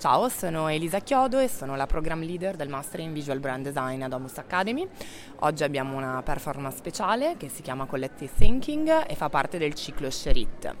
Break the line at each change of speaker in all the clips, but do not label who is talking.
Ciao, sono Elisa Chiodo e sono la program leader del Master in Visual Brand Design ad Omus Academy. Oggi abbiamo una performance speciale che si chiama Collective Thinking e fa parte del ciclo Sherit.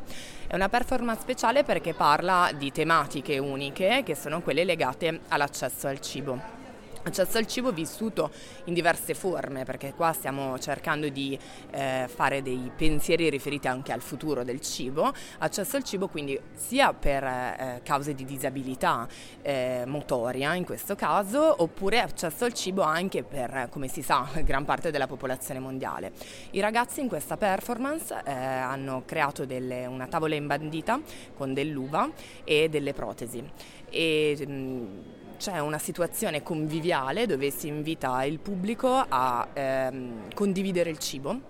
È una performance speciale perché parla di tematiche uniche che sono quelle legate all'accesso al cibo accesso al cibo vissuto in diverse forme, perché qua stiamo cercando di eh, fare dei pensieri riferiti anche al futuro del cibo, accesso al cibo quindi sia per eh, cause di disabilità eh, motoria in questo caso, oppure accesso al cibo anche per, come si sa, gran parte della popolazione mondiale. I ragazzi in questa performance eh, hanno creato delle, una tavola imbandita con dell'uva e delle protesi. E, mh, mm, c'è una situazione conviviale dove si invita il pubblico a ehm, condividere il cibo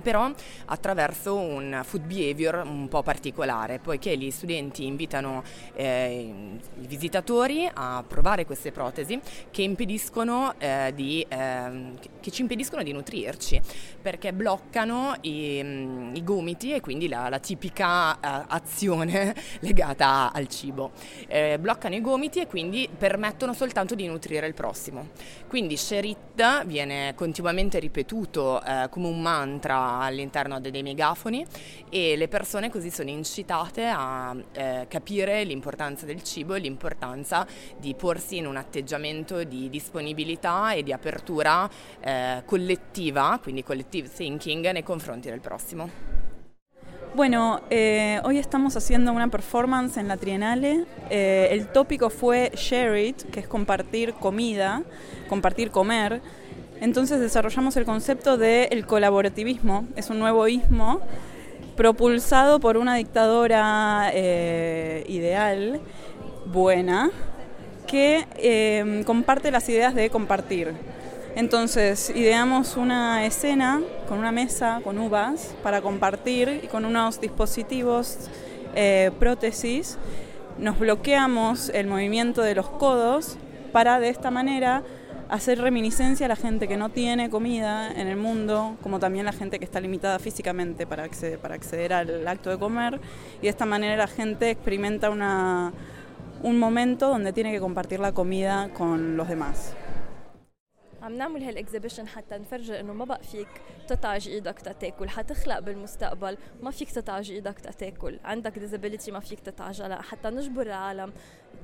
però attraverso un food behavior un po' particolare, poiché gli studenti invitano eh, i visitatori a provare queste protesi che, impediscono, eh, di, eh, che ci impediscono di nutrirci, perché bloccano i, mm, i gomiti e quindi la, la tipica eh, azione legata al cibo. Eh, bloccano i gomiti e quindi permettono soltanto di nutrire il prossimo. Quindi Sherit viene continuamente ripetuto eh, come un mantra all'interno dei, dei megafoni e le persone così sono incitate a eh, capire l'importanza del cibo e l'importanza di porsi in un atteggiamento di disponibilità e di apertura eh, collettiva, quindi collective thinking nei confronti del prossimo.
Bueno, eh, hoy estamos haciendo una performance en la Trienale. Eh, el tópico fue Share It, que es compartir comida, compartir comer. Entonces desarrollamos el concepto del colaborativismo, es un nuevo ismo propulsado por una dictadora eh, ideal, buena, que eh, comparte las ideas de compartir. Entonces ideamos una escena con una mesa, con uvas, para compartir y con unos dispositivos, eh, prótesis, nos bloqueamos el movimiento de los codos para de esta manera hacer reminiscencia a la gente que no tiene comida en el mundo, como también la gente que está limitada físicamente para acceder, para acceder al acto de comer, y de esta manera la gente experimenta una, un momento donde tiene que compartir la comida con los demás.
عم نعمل هالاكزيبيشن حتى نفرجي إنه ما بقى فيك تتعج إيدك تاكل حتخلق بالمستقبل ما فيك تتعج إيدك تاكل عندك ديزابيليتي ما فيك تتعج لا حتى نجبر العالم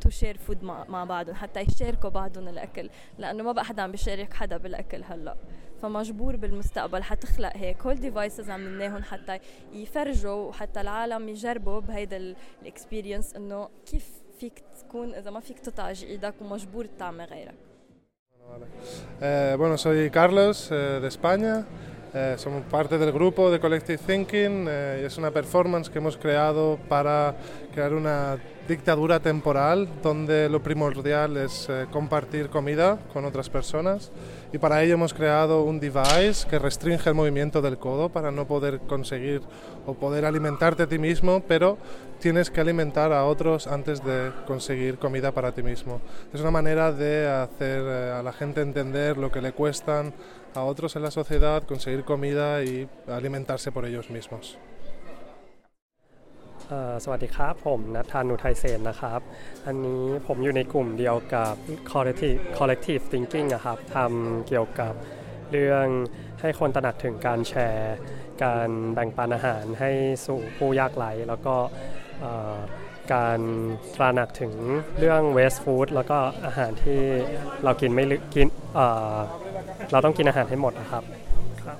تو شير فود مع بعضهم حتى يشاركوا بعضهم الأكل لأنه ما بقى حدا عم بيشارك حدا بالأكل هلأ. فمجبور بالمستقبل حتخلق هيك. هول ديفايسز عملناهم حتى يفرجوا وحتى العالم يجربوا بهيدا الاكسبيرينس إنه كيف فيك تكون إذا ما فيك تتعج إيدك ومجبور تعمل غيرك.
Eh, bueno, soy Carlos eh, de España, eh, somos parte del grupo de Collective Thinking y es una performance que hemos creado para crear una dictadura temporal donde lo primordial es compartir comida con otras personas y para ello hemos creado un device que restringe el movimiento del codo para no poder conseguir o poder alimentarte a ti mismo, pero tienes que alimentar a otros antes de conseguir comida para ti mismo. Es una manera de hacer eh, a la gente entender lo que le cuestan a otros en la sociedad, conseguir comida y alimentarse por ellos mismos.
สวัสดีครับ ผมนัทธานุไทยเซนนะครับ อันนี้ผมอยู่ในกลุ่มเดียวกับ collective collective thinking นะครับทำเกี่ยวกับเรื่องให้คนตระหนักถึงการแชร์ การแบ่งปันอาหารให้สู่ผู้ยากไร้แล้วก็การตระหนักถึงเรื่อง waste food แล้วก็อาหารที่เรากินไม่กินเราต้องกินอาหารให้หมดนะครับครับ